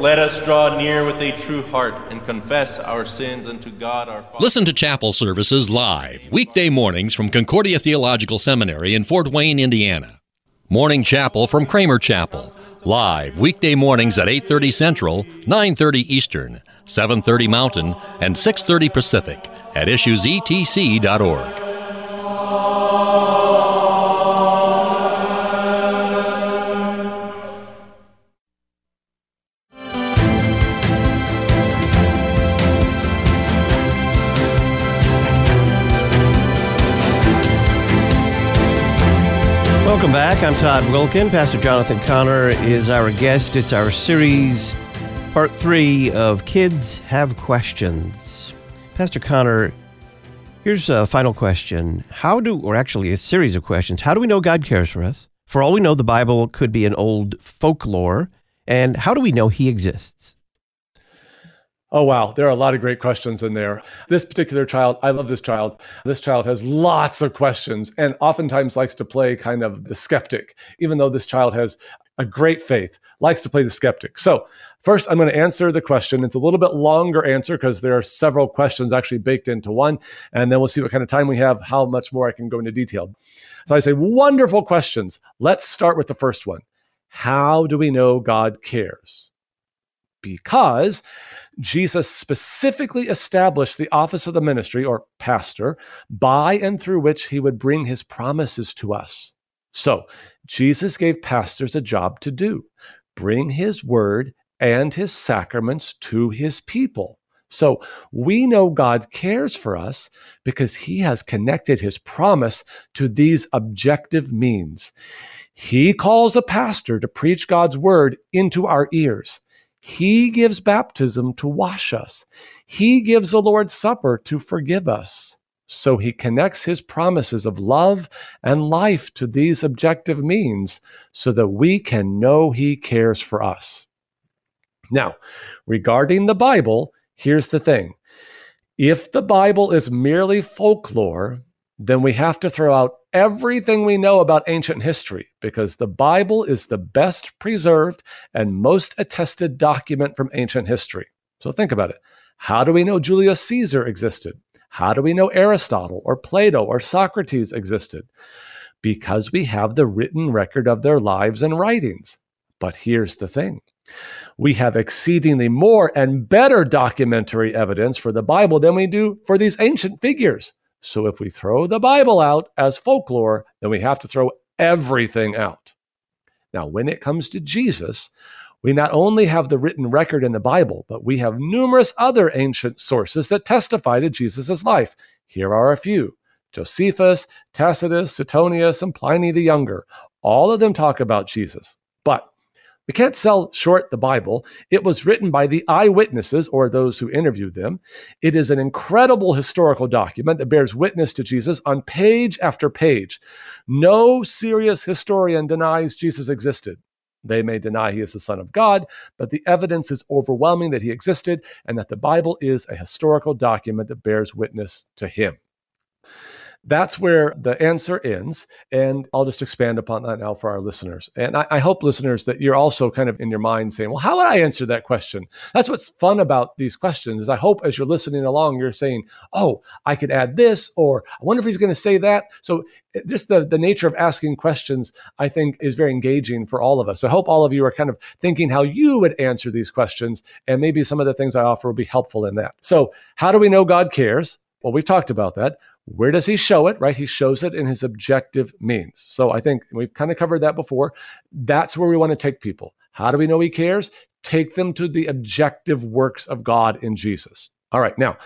let us draw near with a true heart and confess our sins unto God our Father. Listen to chapel services live, weekday mornings from Concordia Theological Seminary in Fort Wayne, Indiana. Morning chapel from Kramer Chapel, live weekday mornings at 8:30 Central, 9:30 Eastern, 7:30 Mountain, and 6:30 Pacific at issuesetc.org. back. I'm Todd Wilken. Pastor Jonathan Conner is our guest. It's our series, part three of Kids Have Questions. Pastor Conner, here's a final question. How do, or actually a series of questions, how do we know God cares for us? For all we know, the Bible could be an old folklore. And how do we know He exists? Oh, wow. There are a lot of great questions in there. This particular child, I love this child. This child has lots of questions and oftentimes likes to play kind of the skeptic, even though this child has a great faith, likes to play the skeptic. So, first, I'm going to answer the question. It's a little bit longer answer because there are several questions actually baked into one. And then we'll see what kind of time we have, how much more I can go into detail. So, I say, wonderful questions. Let's start with the first one How do we know God cares? Because Jesus specifically established the office of the ministry or pastor by and through which he would bring his promises to us. So, Jesus gave pastors a job to do bring his word and his sacraments to his people. So, we know God cares for us because he has connected his promise to these objective means. He calls a pastor to preach God's word into our ears. He gives baptism to wash us. He gives the Lord's Supper to forgive us. So he connects his promises of love and life to these objective means so that we can know he cares for us. Now, regarding the Bible, here's the thing. If the Bible is merely folklore, then we have to throw out everything we know about ancient history because the Bible is the best preserved and most attested document from ancient history. So think about it. How do we know Julius Caesar existed? How do we know Aristotle or Plato or Socrates existed? Because we have the written record of their lives and writings. But here's the thing we have exceedingly more and better documentary evidence for the Bible than we do for these ancient figures. So if we throw the Bible out as folklore, then we have to throw everything out. Now, when it comes to Jesus, we not only have the written record in the Bible, but we have numerous other ancient sources that testify to Jesus' life. Here are a few Josephus, Tacitus, Suetonius, and Pliny the Younger. All of them talk about Jesus. But we can't sell short the Bible. It was written by the eyewitnesses or those who interviewed them. It is an incredible historical document that bears witness to Jesus on page after page. No serious historian denies Jesus existed. They may deny he is the Son of God, but the evidence is overwhelming that he existed and that the Bible is a historical document that bears witness to him. That's where the answer ends. And I'll just expand upon that now for our listeners. And I, I, hope, listeners, that you're also kind of in your mind saying, well, how would I answer that question? That's what's fun about these questions is I hope as you're listening along, you're saying, oh, I could add this, or I wonder if he's going to say that. So just the, the nature of asking questions, I think, is very engaging for all of us. I hope all of you are kind of thinking how you would answer these questions. And maybe some of the things I offer will be helpful in that. So how do we know God cares? Well, we've talked about that. Where does he show it? Right? He shows it in his objective means. So I think we've kind of covered that before. That's where we want to take people. How do we know he cares? Take them to the objective works of God in Jesus. All right. Now,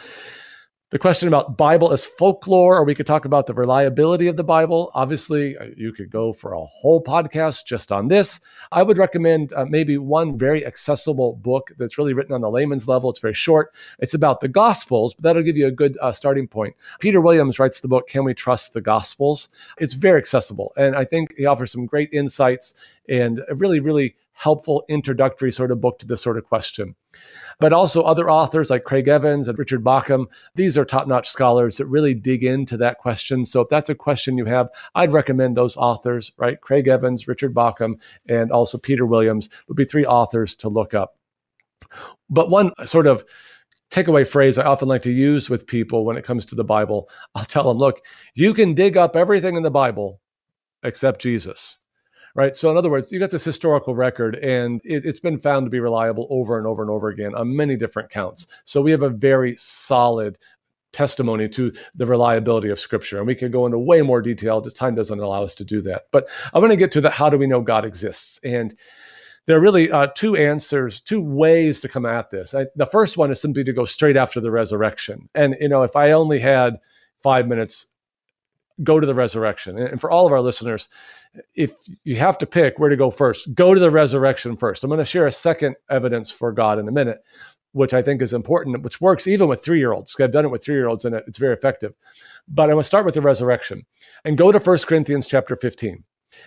the question about Bible as folklore, or we could talk about the reliability of the Bible. Obviously, uh, you could go for a whole podcast just on this. I would recommend uh, maybe one very accessible book that's really written on the layman's level. It's very short. It's about the Gospels, but that'll give you a good uh, starting point. Peter Williams writes the book, Can We Trust the Gospels? It's very accessible. And I think he offers some great insights and a really, really helpful introductory sort of book to this sort of question. But also other authors like Craig Evans and Richard Bauckham. These are top notch scholars that really dig into that question. So if that's a question you have, I'd recommend those authors, right? Craig Evans, Richard Bauckham, and also Peter Williams would be three authors to look up. But one sort of takeaway phrase I often like to use with people when it comes to the Bible, I'll tell them, look, you can dig up everything in the Bible except Jesus right? So, in other words, you got this historical record, and it, has been found to be reliable over and over and over again on many different counts. So, we have a very solid testimony to the reliability of Scripture, and we can go into way more detail. Just time doesn't allow us to do that. But I'm going to get to the how do we know God exists, and there are really uh, two answers, two ways to come at this. I, the first one is simply to go straight after the resurrection, and you know, if I only had five minutes, go to the resurrection. And for all of our listeners, if you have to pick where to go first, go to the resurrection first. I'm going to share a second evidence for God in a minute, which I think is important, which works even with three year olds. I've done it with three year olds and it's very effective. But I'm going to start with the resurrection and go to 1 Corinthians chapter 15.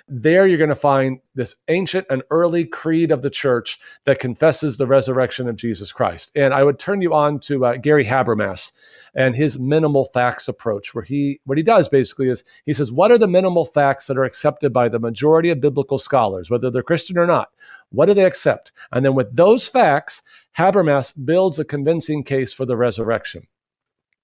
There you're going to find this ancient and early creed of the church that confesses the resurrection of Jesus Christ. And I would turn you on to uh, Gary Habermas and his minimal facts approach, where he what he does basically is he says, what are the minimal facts that are accepted by the majority of biblical scholars, whether they're Christian or not? What do they accept? And then with those facts, Habermas builds a convincing case for the resurrection.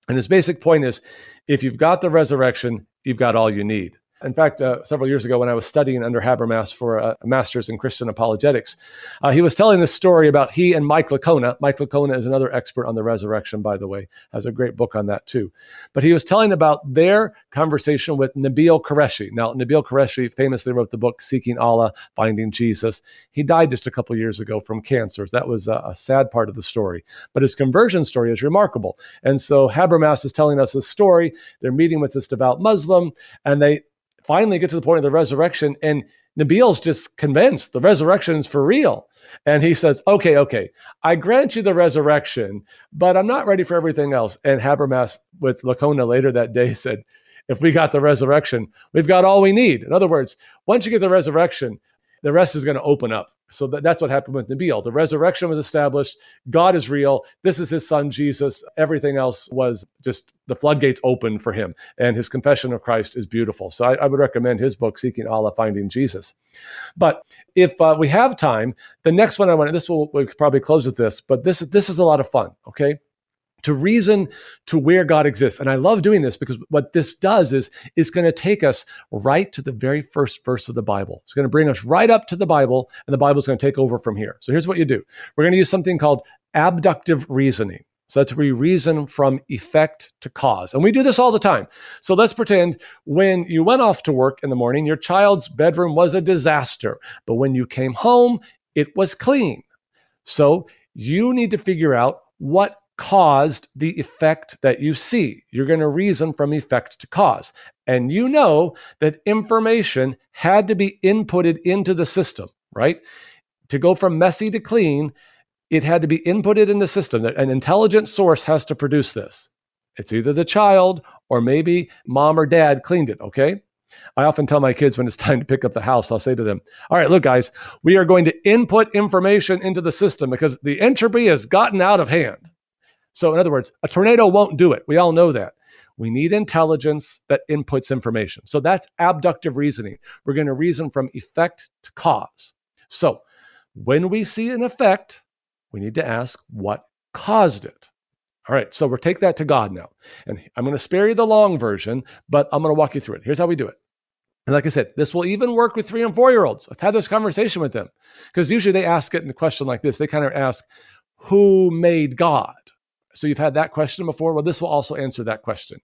And his basic point is if you've got the resurrection, you've got all you need. In fact, uh, several years ago, when I was studying under Habermas for a, a master's in Christian apologetics, uh, he was telling this story about he and Mike Licona. Mike Licona is another expert on the resurrection, by the way, has a great book on that too. But he was telling about their conversation with Nabeel Qureshi. Now, Nabeel Qureshi famously wrote the book Seeking Allah, Finding Jesus. He died just a couple years ago from cancer. that was a, a sad part of the story. But his conversion story is remarkable. And so Habermas is telling us this story. They're meeting with this devout Muslim, and they finally get to the point of the resurrection and Nabeel's just convinced the resurrection is for real. And he says, okay, okay, I grant you the resurrection, but I'm not ready for everything else. And Habermas with Licona later that day said, if we got the resurrection, we've got all we need. In other words, once you get the resurrection, the rest is going to open up. So that, that's what happened with Nabeel. The resurrection was established. God is real. This is his son, Jesus. Everything else was just the floodgates open for him. And his confession of Christ is beautiful. So I, I would recommend his book, Seeking Allah, Finding Jesus. But if uh, we have time, the next one I want, this will we'll probably close with this, but this, this is a lot of fun. Okay to reason to where God exists. And I love doing this because what this does is it's going to take us right to the very first verse of the Bible. It's going to bring us right up to the Bible, and the Bible is going to take over from here. So here's what you do we're going to use something called abductive reasoning. So that's where we reason from effect to cause. And we do this all the time. So let's pretend when you went off to work in the morning, your child's bedroom was a disaster. But when you came home, it was clean. So you need to figure out what caused the effect that you see. You're going to reason from effect to cause. And you know that information had to be inputted into the system, right? To go from messy to clean, it had to be inputted in the system. An intelligent source has to produce this. It's either the child or maybe mom or dad cleaned it, okay? I often tell my kids when it's time to pick up the house, I'll say to them, All right, look, guys, we are going to input information into the system because the entropy has gotten out of hand. So, in other words, a tornado won't do it. We all know that. We need intelligence that inputs information. So, that's abductive reasoning. We're going to reason from effect to cause. So, when we see an effect, we need to ask what caused it. All right, so we'll take that to God now. And I'm going to spare you the long version, but I'm going to walk you through it. Here's how we do it. And like I said, this will even work with three and four year olds. I've had this conversation with them because usually they ask it in a question like this. They kind of ask, Who made God? So you've had that question before. Well, this will also answer that question.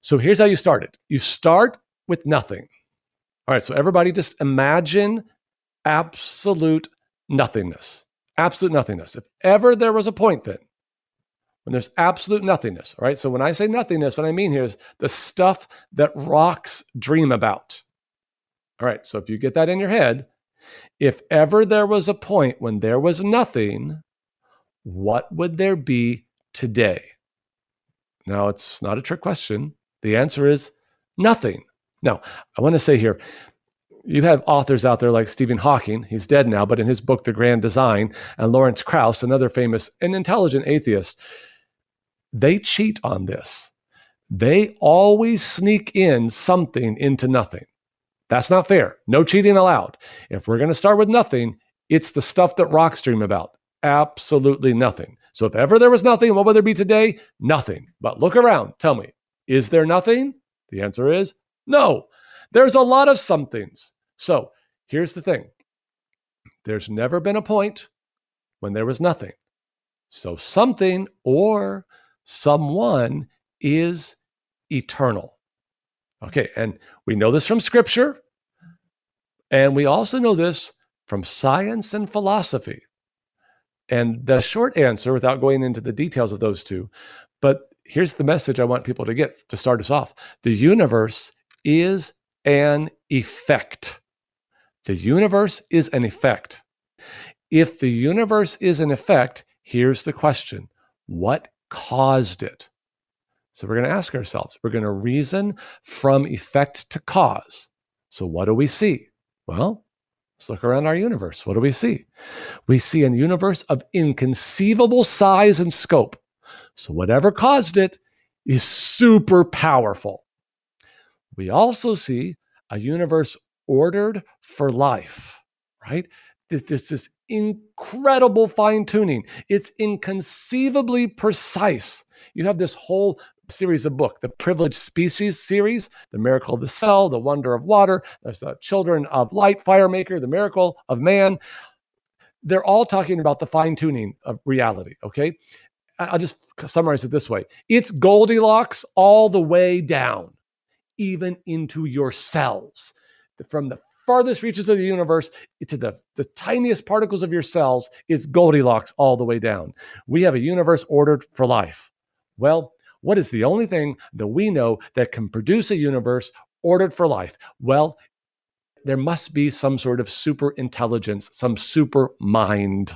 So here's how you start it you start with nothing. All right, so everybody just imagine absolute nothingness. Absolute nothingness. If ever there was a point then when there's absolute nothingness, all right? So when I say nothingness, what I mean here is the stuff that rocks dream about. All right, so if you get that in your head, if ever there was a point when there was nothing, what would there be today? Now, it's not a trick question. The answer is nothing. Now, I want to say here, you have authors out there like Stephen Hawking, he's dead now, but in his book, The Grand Design, and Lawrence Krauss, another famous and intelligent atheist, they cheat on this. They always sneak in something into nothing. That's not fair. No cheating allowed. If we're going to start with nothing, it's the stuff that rocks dream about. Absolutely nothing. So if ever there was nothing, what would there be today? Nothing. But look around. Tell me, is there nothing? The answer is no. There's a lot of somethings. So here's the thing there's never been a point when there was nothing. So something or someone is eternal. Okay, and we know this from scripture, and we also know this from science and philosophy. And the short answer, without going into the details of those two, but here's the message I want people to get to start us off the universe is an effect. The universe is an effect. If the universe is an effect, here's the question what caused it? So we're going to ask ourselves, we're going to reason from effect to cause. So what do we see? Well, let's look around our universe. What do we see? We see a universe of inconceivable size and scope. So whatever caused it is super powerful. We also see a universe ordered for life, right? There's this incredible fine tuning. It's inconceivably precise. You have this whole series of book, the Privileged Species series, The Miracle of the Cell, The Wonder of Water, there's the Children of Light, Fire Maker, The Miracle of Man. They're all talking about the fine tuning of reality, okay? I'll just summarize it this way it's Goldilocks all the way down, even into your cells. From the farthest reaches of the universe to the, the tiniest particles of your cells, it's Goldilocks all the way down. We have a universe ordered for life. Well, what is the only thing that we know that can produce a universe ordered for life? Well, there must be some sort of super intelligence, some super mind.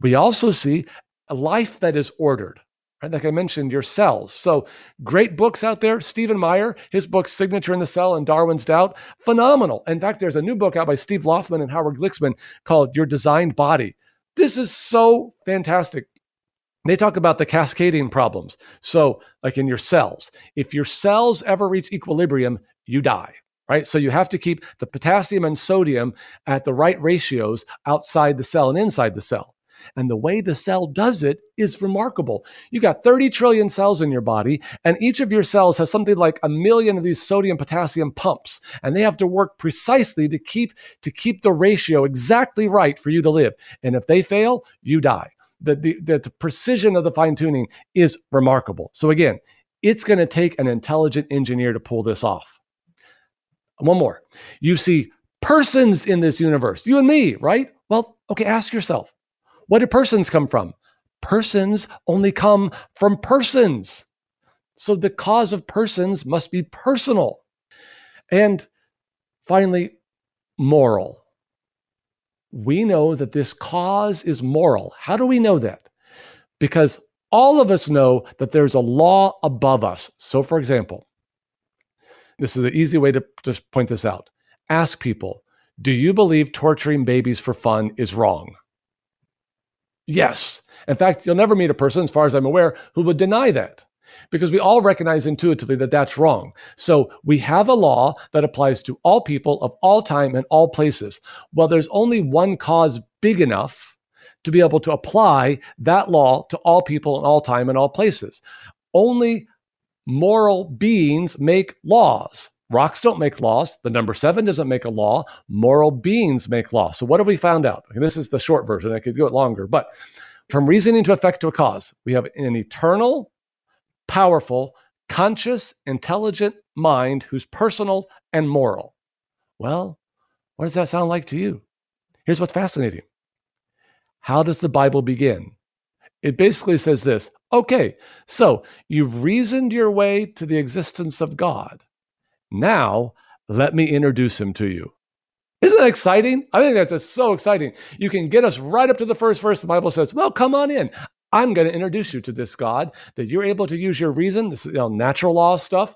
We also see a life that is ordered. Right? Like I mentioned, your cells. So great books out there. Stephen Meyer, his book Signature in the Cell and Darwin's Doubt, phenomenal. In fact, there's a new book out by Steve Laufmann and Howard Glicksman called Your Designed Body. This is so fantastic. They talk about the cascading problems. So, like in your cells, if your cells ever reach equilibrium, you die right? So you have to keep the potassium and sodium at the right ratios outside the cell and inside the cell. And the way the cell does it is remarkable. You got 30 trillion cells in your body, and each of your cells has something like a million of these sodium potassium pumps, and they have to work precisely to keep to keep the ratio exactly right for you to live. And if they fail, you die. The, the, the precision of the fine tuning is remarkable. So again, it's going to take an intelligent engineer to pull this off. One more. You see persons in this universe, you and me, right? Well, okay, ask yourself what do persons come from? Persons only come from persons. So the cause of persons must be personal. And finally, moral. We know that this cause is moral. How do we know that? Because all of us know that there's a law above us. So, for example, this is an easy way to just point this out. Ask people, do you believe torturing babies for fun is wrong? Yes. In fact, you'll never meet a person, as far as I'm aware, who would deny that because we all recognize intuitively that that's wrong. So we have a law that applies to all people of all time and all places. Well, there's only one cause big enough to be able to apply that law to all people in all time and all places. Only moral beings make laws. Rocks don't make laws. The number seven doesn't make a law. Moral beings make law. So, what have we found out? This is the short version. I could go it longer. But from reasoning to effect to a cause, we have an eternal, powerful, conscious, intelligent mind who's personal and moral. Well, what does that sound like to you? Here's what's fascinating. How does the Bible begin? It basically says this okay, so you've reasoned your way to the existence of God. Now, let me introduce him to you. Isn't that exciting? I think that's so exciting. You can get us right up to the first verse. The Bible says, Well, come on in. I'm going to introduce you to this God that you're able to use your reason, this you know, natural law stuff,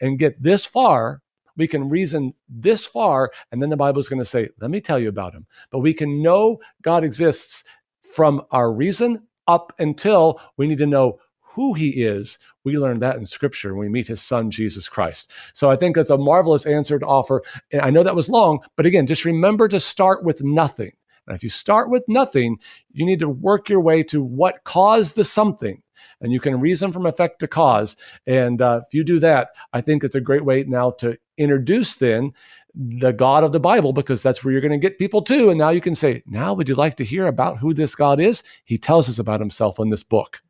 and get this far we can reason this far, and then the Bible is going to say, Let me tell you about him. But we can know God exists from our reason up until we need to know who he is. We learn that in scripture when we meet his son, Jesus Christ. So I think that's a marvelous answer to offer. And I know that was long, but again, just remember to start with nothing. And if you start with nothing, you need to work your way to what caused the something and you can reason from effect to cause. And uh, if you do that, I think it's a great way now to introduce then the God of the Bible because that's where you're going to get people to. And now you can say, now would you like to hear about who this God is? He tells us about himself in this book.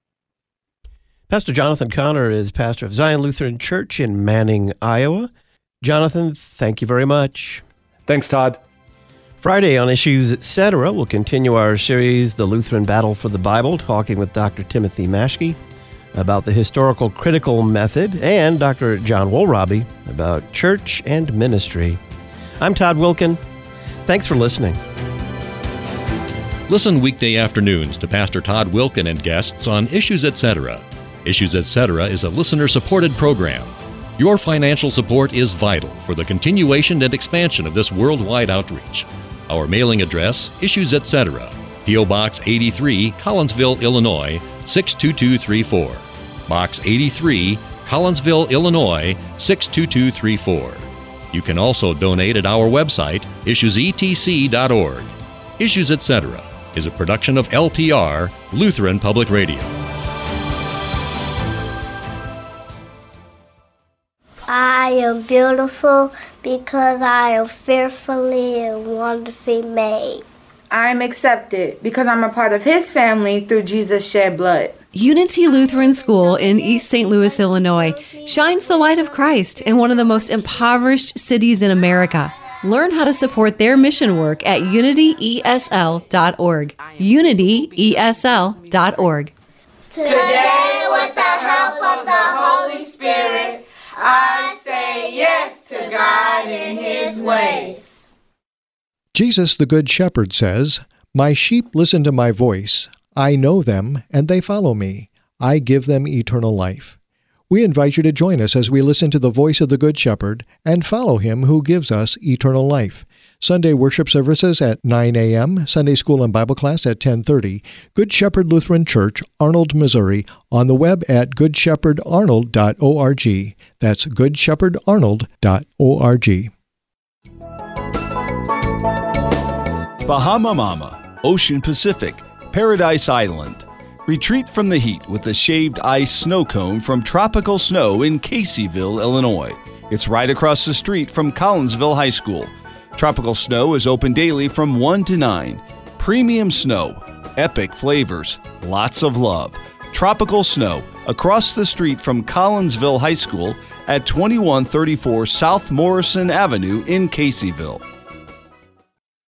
Pastor Jonathan Conner is pastor of Zion Lutheran Church in Manning, Iowa. Jonathan, thank you very much. Thanks, Todd. Friday on Issues Etc., we'll continue our series, The Lutheran Battle for the Bible, talking with Dr. Timothy Maschke about the historical critical method and Dr. John Wohlrabe about church and ministry. I'm Todd Wilken. Thanks for listening. Listen weekday afternoons to Pastor Todd Wilken and guests on Issues Etc. Issues Etc. is a listener supported program. Your financial support is vital for the continuation and expansion of this worldwide outreach. Our mailing address, Issues Etc., P.O. Box 83, Collinsville, Illinois 62234. Box 83, Collinsville, Illinois 62234. You can also donate at our website, issuesetc.org. Issues Etc. is a production of LPR, Lutheran Public Radio. I am beautiful because I am fearfully and wonderfully made. I am accepted because I'm a part of His family through Jesus' shed blood. Unity Lutheran School in East St. Louis, Illinois, shines the light of Christ in one of the most impoverished cities in America. Learn how to support their mission work at unityesl.org. Unityesl.org. Today, with the help of the Holy Spirit, I say yes to God and His ways. Jesus, the Good Shepherd, says, My sheep listen to my voice. I know them, and they follow me. I give them eternal life. We invite you to join us as we listen to the voice of the Good Shepherd and follow him who gives us eternal life. Sunday worship services at 9 a.m., Sunday school and Bible class at 10:30. Good Shepherd Lutheran Church, Arnold, Missouri, on the web at goodshepherdarnold.org. That's goodshepherdarnold.org. Bahama Mama, Ocean Pacific, Paradise Island. Retreat from the heat with a shaved ice snow cone from Tropical Snow in Caseyville, Illinois. It's right across the street from Collinsville High School. Tropical Snow is open daily from 1 to 9. Premium snow, epic flavors, lots of love. Tropical Snow, across the street from Collinsville High School at 2134 South Morrison Avenue in Caseyville.